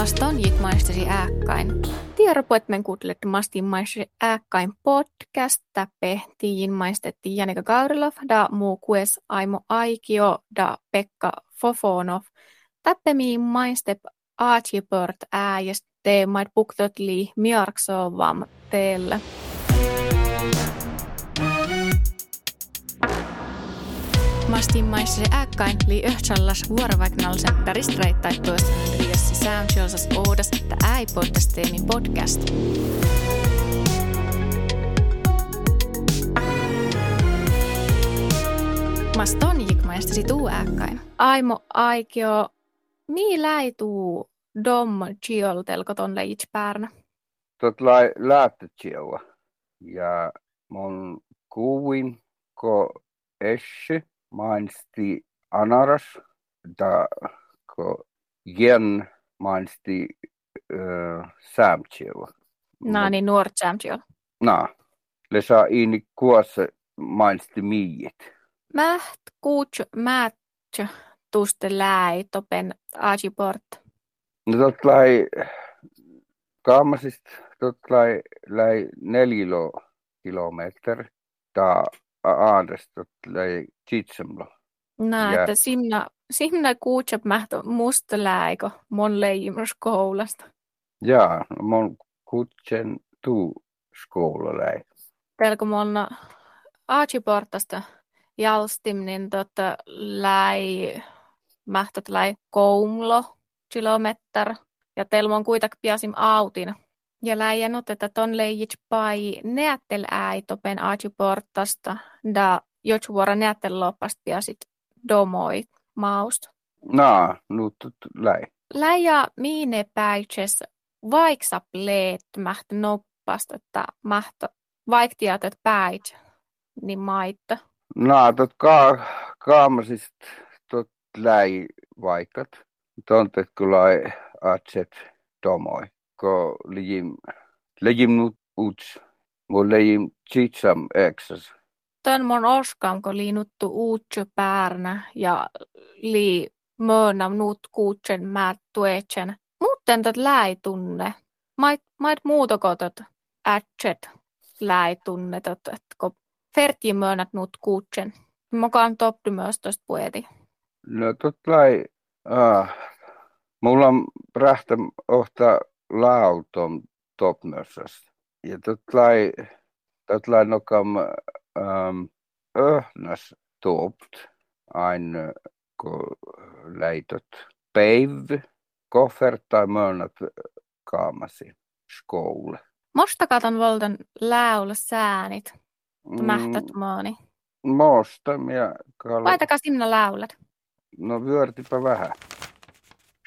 Maston gick maisteri ääkkain. Tiedä på att men kuutelet mastin maisteri ääkkain podcast täppe tiiin maistetti Janika Gaurilov da muu kues Aimo Aikio da Pekka Fofonov. Täppe miin maistep aatjipört ääjäst teemait buktot li miarksovam teelle. Mastin maisteri ääkkain li yhtsallas vuorovaiknallisen da soundshowsas oudas da ääi podcasteemin podcast. Maston gick maisteri tuu ääkkain. Aimo aikio, mi läituu dom chioltelko tonne itse päärnä? Tot lai läättötsiellä. Ja mun kuvin, ko essi mainsti anaras, da ko gen mainsti uh, sämtsiellä. No niin, nuort champion. Na, le saa ini kuossa mainsti miit. Mäht kuutsu määtsä tuste läi topen aajiport. No tot lai kaamasist tot lai lai neljilo kilometer ta aadest tot lai chitsemlo. No, Ja- että sinna, sinna kuutsap mähtö musta läikö mon leijimus koulasta. Ja, mon kutsen tuu skola lai. Telko monna aajiportasta jalstim, niin tota läi mähtöt läi koumlo kilometr. Ja telmon kuitak piasim autin. Ja läijänut, että ton leijits pai neättel äi topen aajiportasta. Da jotsvuora neättel loppast piasit domoi maust. Na, nu lai. Läjä miine päitses vaiksa pleet mähtä noppast, että mähtä vaiktiat, että päit, niin maitta. Na, tot ka kaamasist tot lai vaikat. Tontet lai atset tomoi. Ko lijim, lijim nut uts. Mo lijim chitsam eksas. Tön mon oskam, kun liinuttu uutsu päärnä ja lii möönä nuut kuutsen mä tuetsen. Muuten tot läi tunne. Mait, mait muutokotot ätset läi tunne, kun ferti möönät nuut kuutsen. Mokaan toppi myös tosta pueti. No tot lai, ah, mulla on rähtä ohta lautom topmössas. Ja tot lai, tot lai nokam um, öhnas topt ein ko leitot päiv koffert tai mönat kaamasi skoule. Mosta katon voltan läyllä säänit, mähtät maani. Mosta ja kal... Laitakaa sinne läylät. No vyörtipä vähän.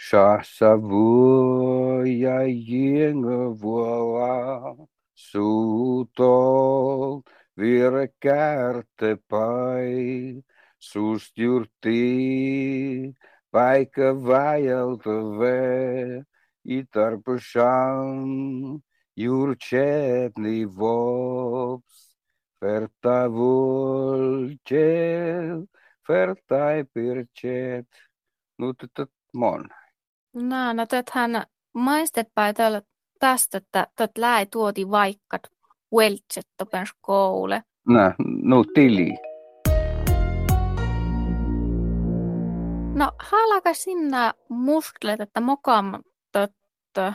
Sassa vuoja jenga vuola, suutol vire kärte pai, sust jurti, paikka vajalta ve, i tarpushan, jurchetni vops, verta volcel, vertai pirchet, nu tot mon. No, no täthän maistetpä tällä tästä, että tätä läi tuoti vaikka veltset topen skoule. Nä, nu tili. No, halaka sinna mustlet, että mokam totta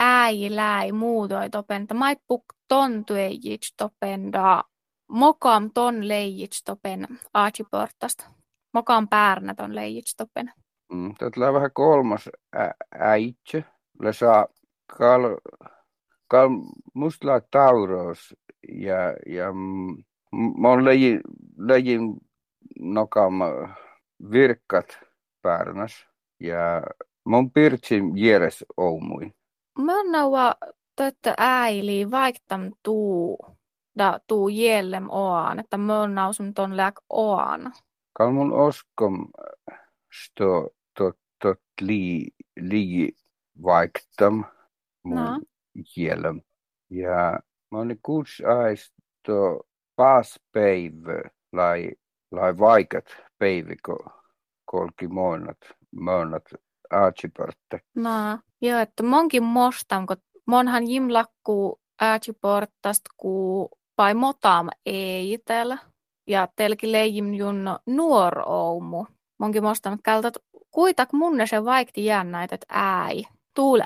äi läi muutoi topen, että mait puk ton tuejits topen da mokam ton leijits topen aatsiportasta. Mokam päärnä ton leijits topen. Mm, Tätä vähän kolmas äitse. Le saa kal, kal musta tauros ja, ja m- m- mon lejin, lejin nokam virkkat pärnäs ja mon pirtsin jeres oumui. Mä naua tätä äili vaiktam tuu, da tuu jellem oan, että mä nausum ton läk oan. Kal mun oskom sto tot, tot li, li vaiktam mun No. kielem. Ja moni kuusi aisto paas päivä lai, lai vaikat päivikö kolki moinat, moinat aatsipörtte. No, joo, että monkin mostan, kun monhan jimlakku äätsiportast, ku pai motam ei täällä. Ja telki leijim junno nuor oumu. Monkin mostan, kältät kuitak munne se vaikti jännäit, että äi. Tuul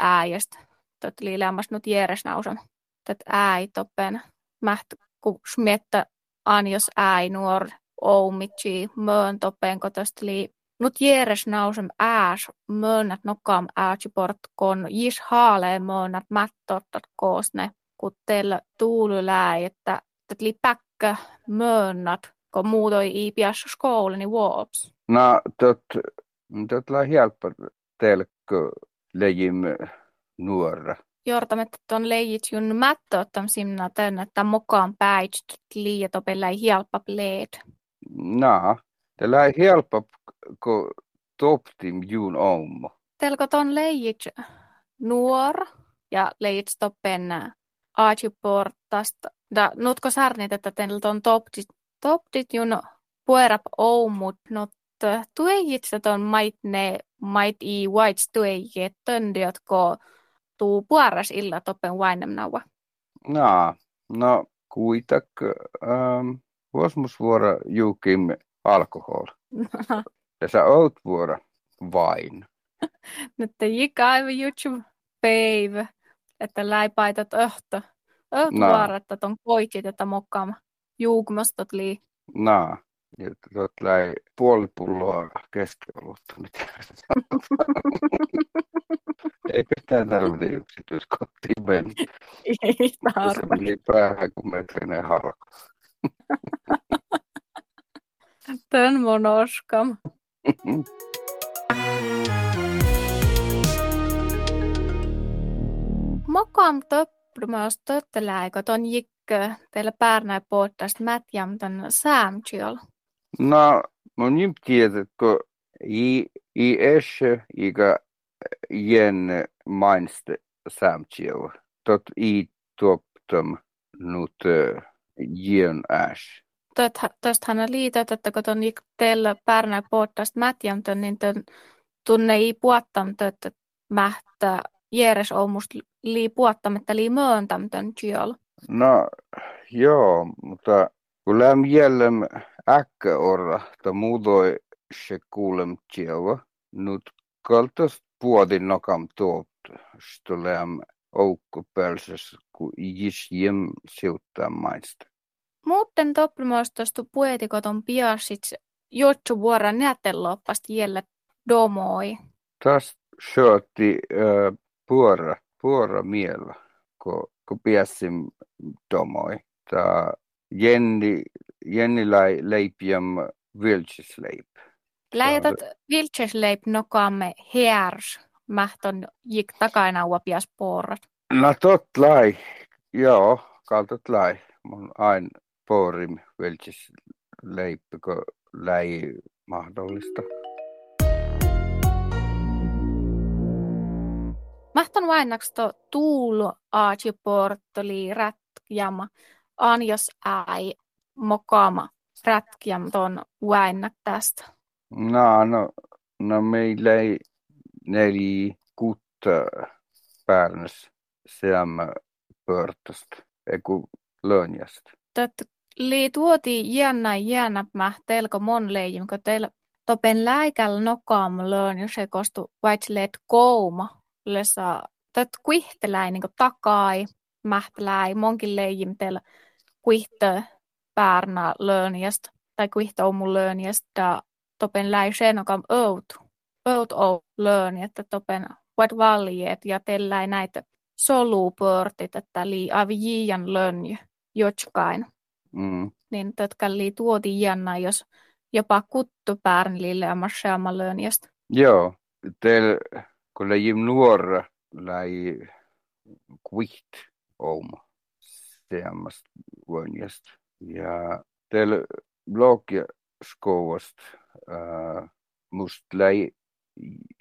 äijästä. Tot liilämäs nyt järjes nausan. Että äi toppen. Mäht, ku smiettä anjos äi nuor oumitsi möön toppen, kun tästä lii Nyt järjes nausem ääs möönät nokam äätsiport, kon jis haalee möönät mättottat koosne kun teillä tuulylää, että li päkkä möönnät, kun muutoi ei piässä skoulani niin vuops. No, tot, tot la helppo teille, nuora. Jortamet on leijit jun mättö ottam simna tän, että mukaan päitst liiat opella ei helppo pleed. No, teillä ei helppo, kun toptim jun ommo. Telko ton leijit nuor ja leijit stoppen aatsiportasta. Da nutko sarnit, että teillä on toptit, toptit jun puerap oumut, not tuejit ton mait ne mait i whites tuejit töndiot tuu puaras illa toppen vainem naua. No, no kuitak ähm, vuora juukim alkohol. ja sä oot vuora vain. Nyt jikä YouTube päivä että läipaitat öhtö. Öhtö no. vaaratta ton koitsit, että mokkaama juukmastot lii. No, ja tot läi puoli pulloa keskiolutta. Eikö tämä tarvitse yksityiskohtiin mennä? Ei tarvitse. Se meni päähän, kun metrinen harko. Tön monoskam. Mokam töpprymäs tötteläikö ton jikkö teillä päärnäi podcast mätjam tän säämtsiol? No, mun jim tiedät, kun i, i eshe ikä jen mainste säämtsiol. Tot i tuoptam nut jen äs. Tuosta hän liitot, että kun jik teillä päärnäi podcast mätjam tän, niin tunne i puottam että mähtä Jeres on musta lii puottamatta lii myöntämtön tjöl. No joo, mutta kun läm jällem äkkä orra, ta muudoi se kuulem tjöl, nyt kaltas puodin nokam tuot, sto läm oukko pälsäs, kun jis jem siuttaa maista. Muuten topprimoistostu puetikoton piassits jotsu vuora nätelloppast jälle domoi. Tästä syötti äh, puora, puora miellä, kun, kun piäsim domoi. Ta Jenni, Jenni lai leipiam vilchesleip. Lähetät vilchesleip nokamme heärs, mähton jik takaina uopias puorat. No tot lai, joo, kaltot lai. Mun ain poorim vilchesleip, kun läi mahdollista. Mahtan vainaksto tuulu aaci portoli rätkjama anjas äi mokama rätkjam ton vainnak tästä. No, no, no meillä ei neli kutta päärnäs seämmä pörtästä, eiku lönjästä. Tätä lii tuoti jännä jännä telko mon leijim, kun teillä topen läikällä nokaam lön, se kostu vaitsleet kouma lesa tät kuihteläi niin takai, mähteläi, monkin leijimtel kuihte päärnä löönjästä tai kuihte mun löönjästä topen läi sen, joka out, out o löön, että topen vad valjeet ja telläi näitä solupörtit, että lii avi jian lönjy jotskain. Mm. Niin tätkä lii tuoti jännä, jos jopa kuttu päärnille ja marseama löönjästä. Joo, teillä kun läjim nuora läi kuiht oma seammast vuonjast. Ja teillä blogia skouvast must läi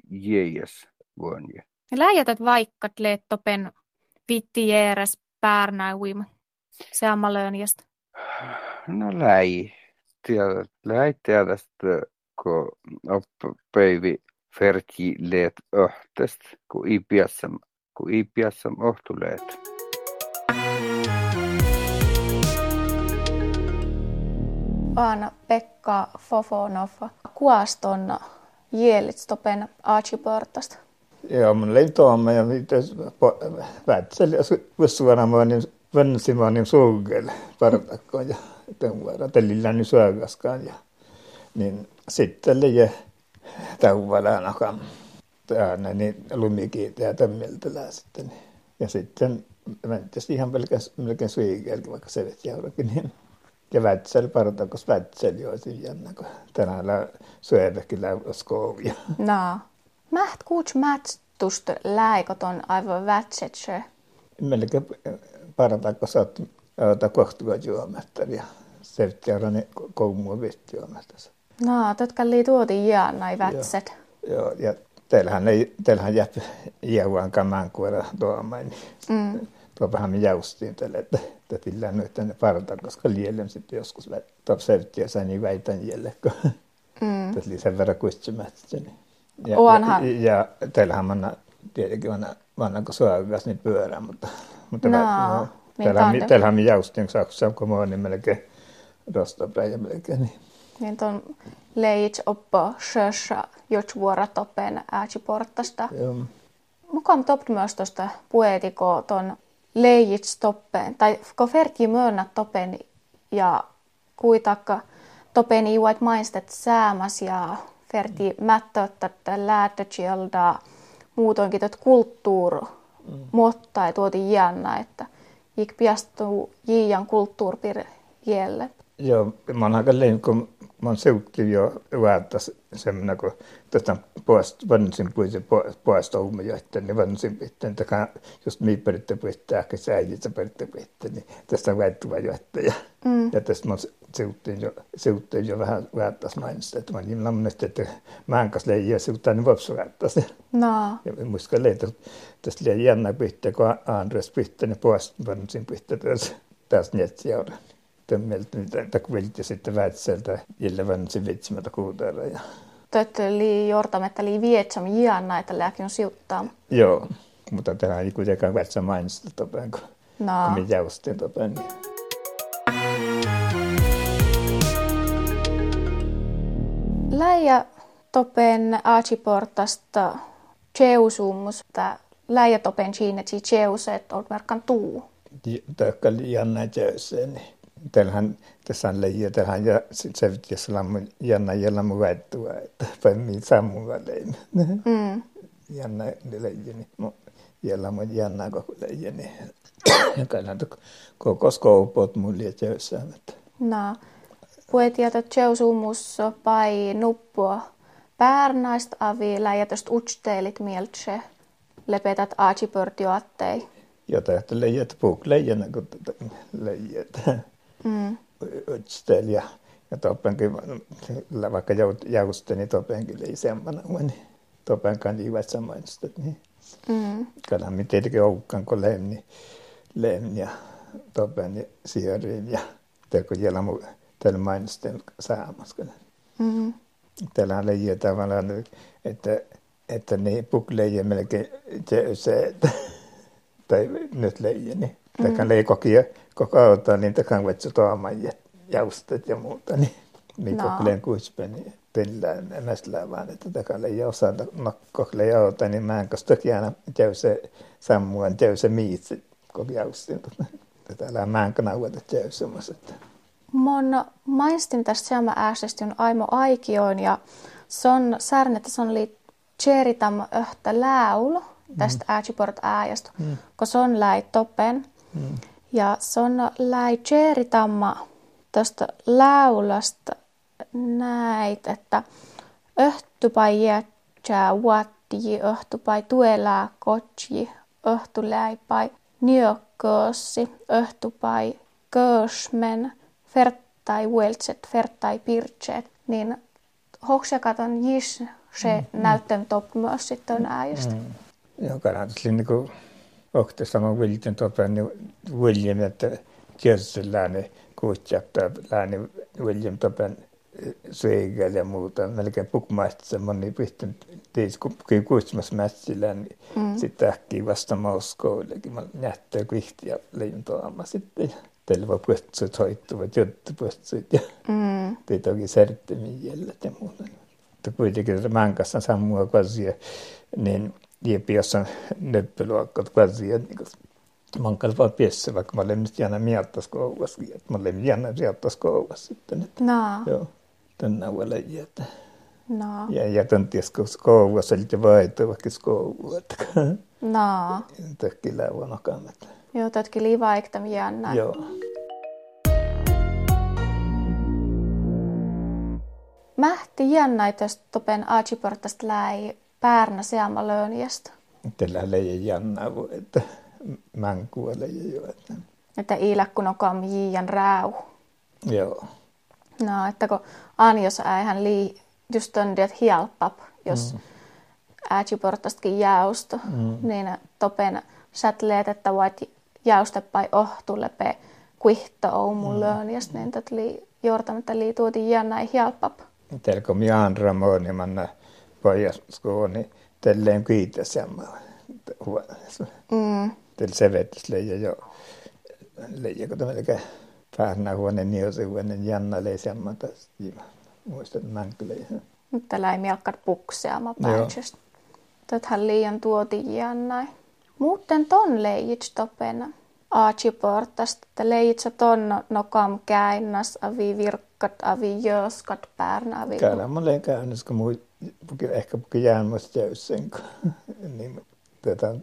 jees vuonje. Läjätät vaikka leettopen vitti jeeres päärnäuim seammalöönjast? No läi. Tiedät, läi tiedästä, kun oppäivi ferti leet öhtest, kun i piassam, kun i piassam ohtuleet. Aana Pekka Fofonov, kuaston Jelitstopen Archiportasta. Ja mun oli tuomme ja vätseli vuossuorama niin vannsimaa niin suugel partakkoon ja tämän tellillä niin suogaskaan ja niin sitten oli tauvalaan akan täällä niin lumikiitä ja tämmöiltä sitten ja sitten mentäisi ihan pelkästään melkein suigelkin vaikka se veti niin ja vätsel partakos vätsel jo jännä kun tänään syödäkin skoovia. No. Mäht kuuts mätstust läikoton aivan vätsetse. Melkein partakko saat ota kohtua juomatta ja serttiarani koumua vitti juomatta. No, totka lii tuoti jään näin vätset. Joo, joo, ja teillähän ei, teillähän jää jäävään kamään kuora tuomaan, niin mm. Tuopahan me jäustiin tälle, että, että tillä nyt tänne parta, koska lielen sitten joskus tuo serttiä sai niin väitän jälle, kun mm. oli sen verran kuitsemättä. Niin. Ja, Onhan. ja, ja, teillähän manna, tietenkin vanha, vanha kun suogas niin pyörä, mutta, mutta no, vä, no, teillähän, teillähän me jäustiin saksaa, kun mä niin melkein rostopäin melkein. Niin. Niin tuon leit oppo sjössä jotsvuora toppen äätsiportasta. Joo. Mukaan topt myös tuosta poetiko ton leijits toppen, tai ko ferti myönnä toppen ja kuitakka toppen iuat maistet säämäs ja ferti mättöt, että läätötsieltä muutoinkin tot kulttuur mm. mutta ei tuoti jännä, että ik piastuu jiian kulttuurpir jälle. Joo, mä oon aika kun oon seuttu jo väätä semmoinen, kun tästä puolesta vansin puhuisin puolesta uumioita, niin vansin pitää, että just mi peritte pitää, ehkä säijitsä peritte pitää, niin tästä väittyvä johtaja. Mm. Ja tästä mä seuttiin jo, seuttiin jo vähän väättäisi mainista, että mä niin lammesta, että mä en kanssa leijä seuttaa, niin voisi väättäisi. No. Ja muistan leitä, tästä liian jännä pitää, kun Andres pitää, niin puolesta vansin pitää tässä, tässä netsiaudan tömmeltä niitä kviltti sitten väitseltä ilman se vitsimältä kuutella. Ja... Töitä oli jortametta oli vietsam jianna, että lääkin on siuttaa. Joo, mutta tämä ei kuitenkaan vätsä mainista topeen, kun, no. kun me jäustin topeen. Niin. Läjä topen aatsiportasta Cheusumus, että läjä topen siinä, että Cheuset on merkan tuu. Tämä oli jännä Cheuseen, niin teillähän tässä on leijä, teillähän ja se olla mun jännä jällä mun väittua, että päin sammuva lein. Mm. Jännä leijä, niin jällä mun jännä koko leijä, niin ja kailan koko skoupot mun lietsöissään. No, puetiata tjeusuumussa pai nuppua päärnaista avilla ja tuosta utsteelit mieltse lepetät aachipörtioattei. Jota että leijät puuk leijänä, kun leijät mm. Ödstel ja, ja topenkin, vaikka jauste, niin topenkin oli semmoinen, niin topenkaan liivät samaista. Niin. Mm. Me tietenkin oukkaan, kun lemni, lemni ja topen ja ja teko jällä mu tällä mainisten saamassa. Mm. Täällä on leijä tavallaan, että, että ne pukleijä melkein se, että, tai nyt leijä, niin mm. tämä leikokia koko ajan niin takan vetsi tuomaan jaustet ja muuta, niin niin no. kokleen kuispeni pillään näistä vaan, että takalle ei osata nokkokle jauta, niin mä en kosta jäädä jäyse sammuan jäyse miitsi koko jaustin. Täällä mä en kanavata jäysemmäiset. Mon maistin tästä sama ääsestä on aimo aikioin ja se on särne, että se on li cheritam öhtä läulu tästä mm. äätsiport ääjästä, mm. kun se on läi toppen. Mm. Ja se on läi Cheeritamma tuosta laulasta näit, että öhtypai jätsää vuotti, öhtypai tuelää kotsi, öhtyläipai nyökköössi, öhtypai kösmen, ferttai vueltset, ferttai pirtset, niin hoksakaton jis se mm, näyttem top myös sitten äijästä. Mm. Joo, kannattaa niin kuin också sama William topen William että Jersey-lääni kuutjapta lääni William topen Sveigel ja muuta melkein pukmaista semmoinen pihtin teis kun kuitsmas mätsillä, niin mm. sitten äkkiä vasta Moskoollekin. Mä näyttää kuihti ja leijun toama sitten. Teillä voi puhtsut hoittuvat juttupuhtsut ja mm. teitä onkin särttömiä jäljellä ja muuta. Mutta kuitenkin mankassa sammua kasia, niin on nöppelyakkat kasia, niin mankalla vaan piessä, vaikka mä olen nyt jäänä miettas kouvassa, että mä olen jäänä miettas kouvassa sitten. Että, no. Joo, tänä vuonna jätä. No. Ja, ties, kun kouvassa oli vaihtoa vaikka kouvua. No. Tökki läuvon okamet. Joo, tökki liivaiktam jännä. Joo. Mähti jännäitöstä topen aatsiportasta läi päärnä seama löönjästä. Tällä leijä jännä, että mänkuole jo. Että, että iilakku kam jiian rau. Joo. No, että kun Anjos äihän lii just on det hjälpap, jos mm. äätsiportastakin jäusto, mm. niin topen sätleet, että voit jäustepai ohtulepe kuihto oumun mm. löönjäs, niin tätä lii jortamatta lii tuoti jännä hjälpap. Telko mi andra mån, manna pojas skooni, telleen kiitos jämmää. Mm till sevetis leija jo leija kun tämä päärnä huone niose huone janna lei semmata muistat mänkylä. Mutta läi mielkkat pukseama päätsystä. Täthän liian tuoti jännäi. Muuten ton leijits topena. Aatsiportasta, että leijitsä ton nokam käinnäs, avi virkkat, avi jöskat, päärnä, avi... Käydään mä olen käynyt, kun muu, ehkä muista jäysen, niin tätä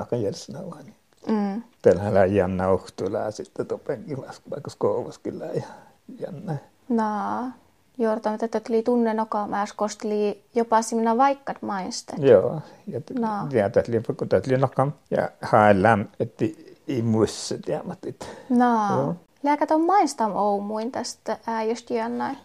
aika järsnä vaan. Mm. Tällä jännä ohtulää sitten topenkin vaikka skouvaskin ja jännä. No, Jortan, että tuli tunne nokamääs kostli jopa sinä vaikkat maista. Joo, ja, no. tätli kun tätli nokam ja haellaan, että ei muissa tiedät. No, lääkät on maistam oumuin tästä ääjöstä jännäin.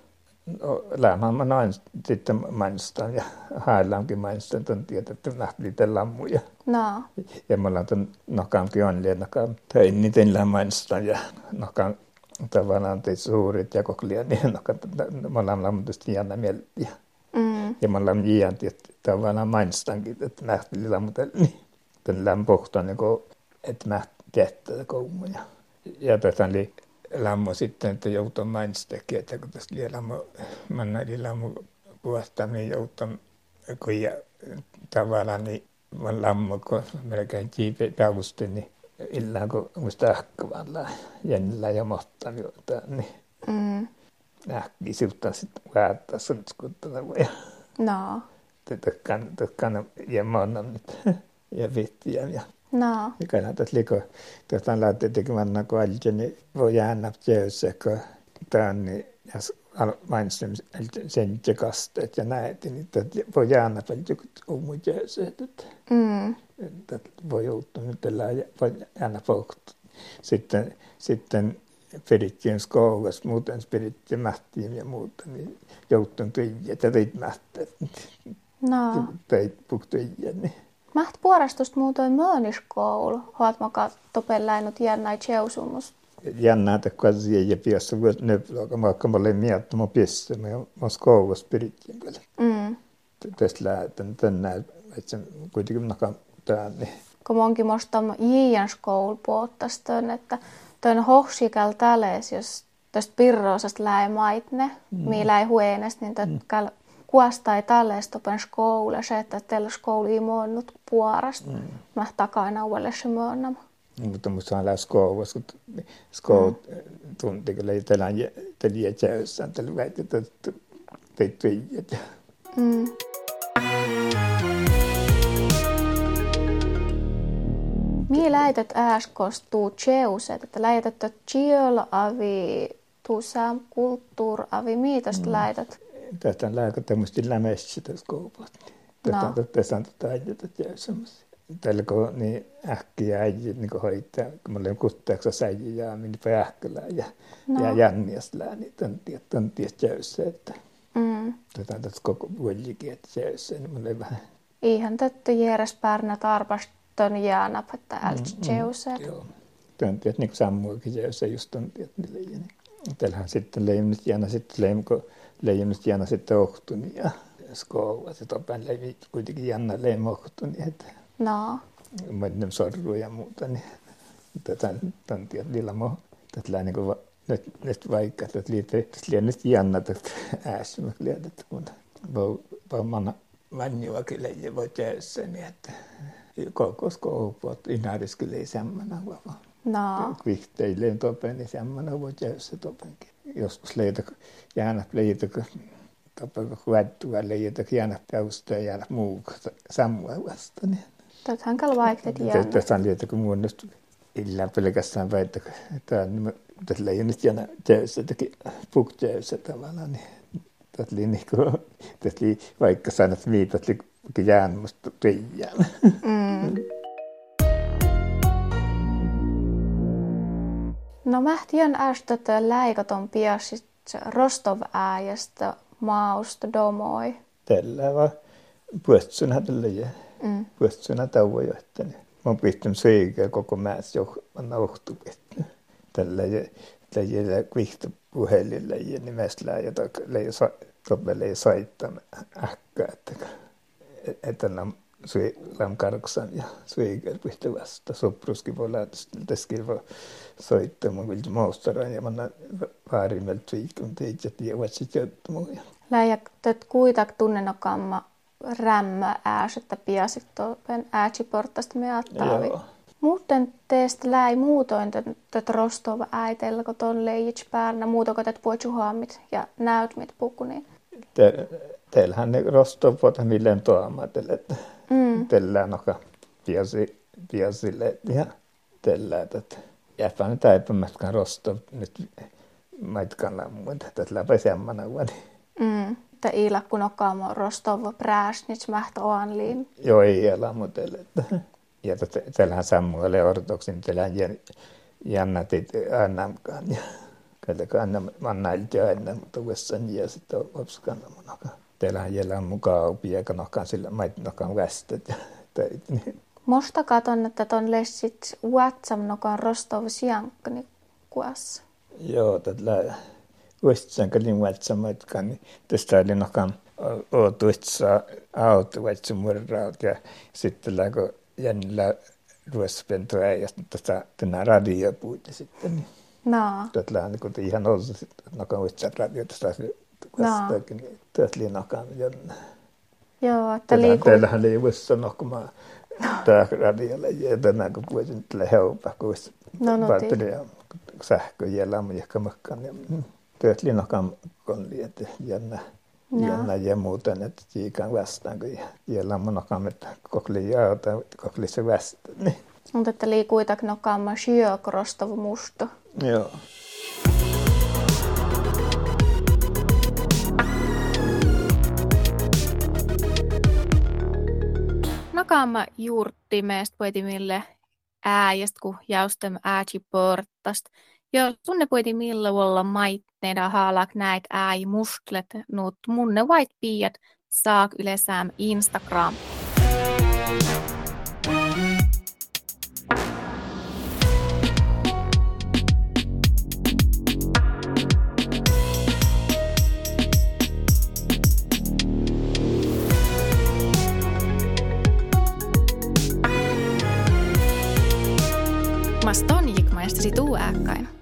No, lämmin mä näin sitten mainostan ja haellaankin mainostan tuon tietetty nähtiin lammuja. No. Ja ollaan tuon nokankin on liennakaan tein niiden lämmin mainostan ja nokan tavallaan teit suurit ja koklia niin nokan me ollaan lammutusti jännä mieltä. Mm. Ja me ollaan jian että tavallaan mainostankin, että nähtiin lammutel niin tämän lämmin pohtaan niin että mä tehtää koumuja. Ja tätä oli lammo sitten, että joutuu mainstakin, että kun tässä vielä lammo, eli lammo puhasta, niin joutuu, kun ja tavallaan niin lammo, kun melkein kiipe tausti, niin illään kun muista ahkavalla jännillä ja mohtaa, niin mm. äkki siuttaa sitten väättää sun skuttana voi. No. Tökkään, tökkään ja monna nyt ja vittiä ja No. Mikä näytät liko, tuosta lähtee tekemään nagu alge, niin voi jäädä työssä, kun tämä on niin, jos mainitsin sen kastet ja näet, niin voi jäädä paljon omu työssä, että mm. voi joutua nyt voi jäädä pohtua. Sitten, sitten perittiin skoulassa, muuten perittiin mähtiin ja muuta, niin joutun tyhjä, että teit mähtä. No. Teit puhtuja, niin. Mäht puorastusta muutoin mööniskoulu, hoat maka topelläinut jännäi tjeusumus. Jännää, että kasia ja piassa vuosi nöploka, vaikka mä olin miettä, mä pissä, mä skoulassa pirittiin kyllä. Mm. Tästä lähtän tänään, että kuitenkin nakan tämän. Niin. Kun monkin musta jiian skoulu puottaston, että toinen hohsikal täles, jos tästä pirroosasta läi maitne, mm. millä ei niin mm kuostai tallestopen skoule se, että tällä skoulu ei muonnut puorasta. Mm. Mä takana uudelle se muonnama. Mutta musta on lähes skoulu, kun skoulu mm. tunti, kun ei tällä tällä jäyssä, tällä väitti, että teit tyijät. Mm. Mie lähetät ääskostuu tjeuset, että lähetät tjiöl avi tuusam kulttuur avi miitosta mm. lähetät? Tästä lääkö tämmöistä lämessä tässä koupat. Tästä on tässä on tätä äijätä semmoisia. Tällä kun niin äkkiä äijät niin hoitaa, kun mä olen kutteeksi säijä ja minä pähkälää ja, no. ja jänniäslää, niin tämän tiedät, tämän tiedät jäyssä, että mm. tätä on tässä koko vuolikin, että jäyssä, niin mä olen vähän. Ihan tätä järjest pärnä tarpaston jäänä, että ältä jäyssä. Mm, mm, joo. Tämän tiedät, niin kuin sammuakin jäyssä just tämän tiedät, niille niin. Täällähän sitten leimit jäänyt sitten leimko leijonnut jäänyt sitten ohtuni ja skoua. Se topan levi kuitenkin jännä leimohtu, niin että No. mä sorru ja muuta, niin tämän, tämän tiedät lilla mo. Tätä niin kuin nyt, nyt vaikka, että liittyy, että liennyt jännä, että ääsymä liitet, kun manna vannua kyllä ei voi tehdä, niin että koko skoupuot inäris kyllä ei semmoinen vapa. No. Vihteilleen topen, niin semmoinen voi tehdä se topenkin. Joskus leitä, jäänät leitä, kuvattua leitä, jäänät peustaa ja muu sammua vasta. Niin. Tätähän kyllä vaikka tiedä. Tässä on liitä, kun mun nyt illa pelkästään väitä, että tässä ei nyt jäänä töissä, teki puktöissä tavallaan, niin tässä oli niin kuin, tässä oli vaikka sanat että jään musta teijään. Mm. No mä tiedän ästä, että läikaton piasit Rostov ääjästä mausta domoi. Tällä vaan puhtsuna tällä ja mm. puhtsuna tauva johtani. Mä oon pistänyt seikä koko mäessä jo anna ohtu Tällä ja tällä ja kvihtu puhelilla ja nimestä ja toppelle ei saittaa äkkää. Että, että suojelam karksan ja suojekel pihti vasta. Sopruskin voi lähteä voi soittaa mun vilti maustaran ja manna väärimmältä viikon teitä ja vatsi työttömuja. Läjä tätä kuitak tunnenokamma rämmä ääs, että piasit tuon äätsiportasta me ajattelevi. Muuten teistä läi muutoin tätä rostova äitellä, kun tuon leijits päärnä, muuta kuin tätä puochuhaamit ja näytmit pukuniin. Teillähän ne rostova milleen tuomatelle, että mm. tällä noka piasi, piasille ja tällä, että jäpä nyt äipämätkään rostov nyt maitkaan muuta, että läpä semmana vuodi. Mm. Että iila kun okaamo rostov prääsnits mähtä oanliin. Joo, ei elä mutelle. Ja täällähän Samuel ortoksin, täällähän jännätit annamkaan. Ja kyllä annam, mannailti aina, mutta vessan ja sitten opskan teillähän jäljellä mukaan opia, eikä nokaan sillä maitnokaan västet. Niin. Mosta katon, että ton lessit WhatsApp nokaan Rostov siankni kuassa. Joo, tällä uistsan kalin WhatsApp niin tästä oli nokaan ootuitsa auto vaitsi murraut ja sitten läkö jännillä ruospentoa ja tästä tänään radiopuuta sitten. Niin. No. Tätä on niin ihan osa sitten, nokaan uistsan radiota vastakin, no. Linnakaan jönne. Joo, että liikuu. Teillähän liivussa nokkumaan tämä radiolle ja tänään kun voisin tälle heupaa, kun no, no, batteria sähkö jäljellä mun ehkä makkaan. Ja työt linnakaan kun liet jännä. Jännä ja muuten, että tiikaan vastaan, kun jäljellä mun että kokli jauta, kokli se vastaan. Niin. Mutta että liikuitak nokkaamma syökorostavu musto. Joo. Nakama juurtti meistä poitimille ääjästä, kun jäustem ääji portast. Jo tunne poitimille olla maitneida haalak näit ääji mustlet, nuut munne white piiat saak ylesääm Instagram. Maston gick man efter sitt.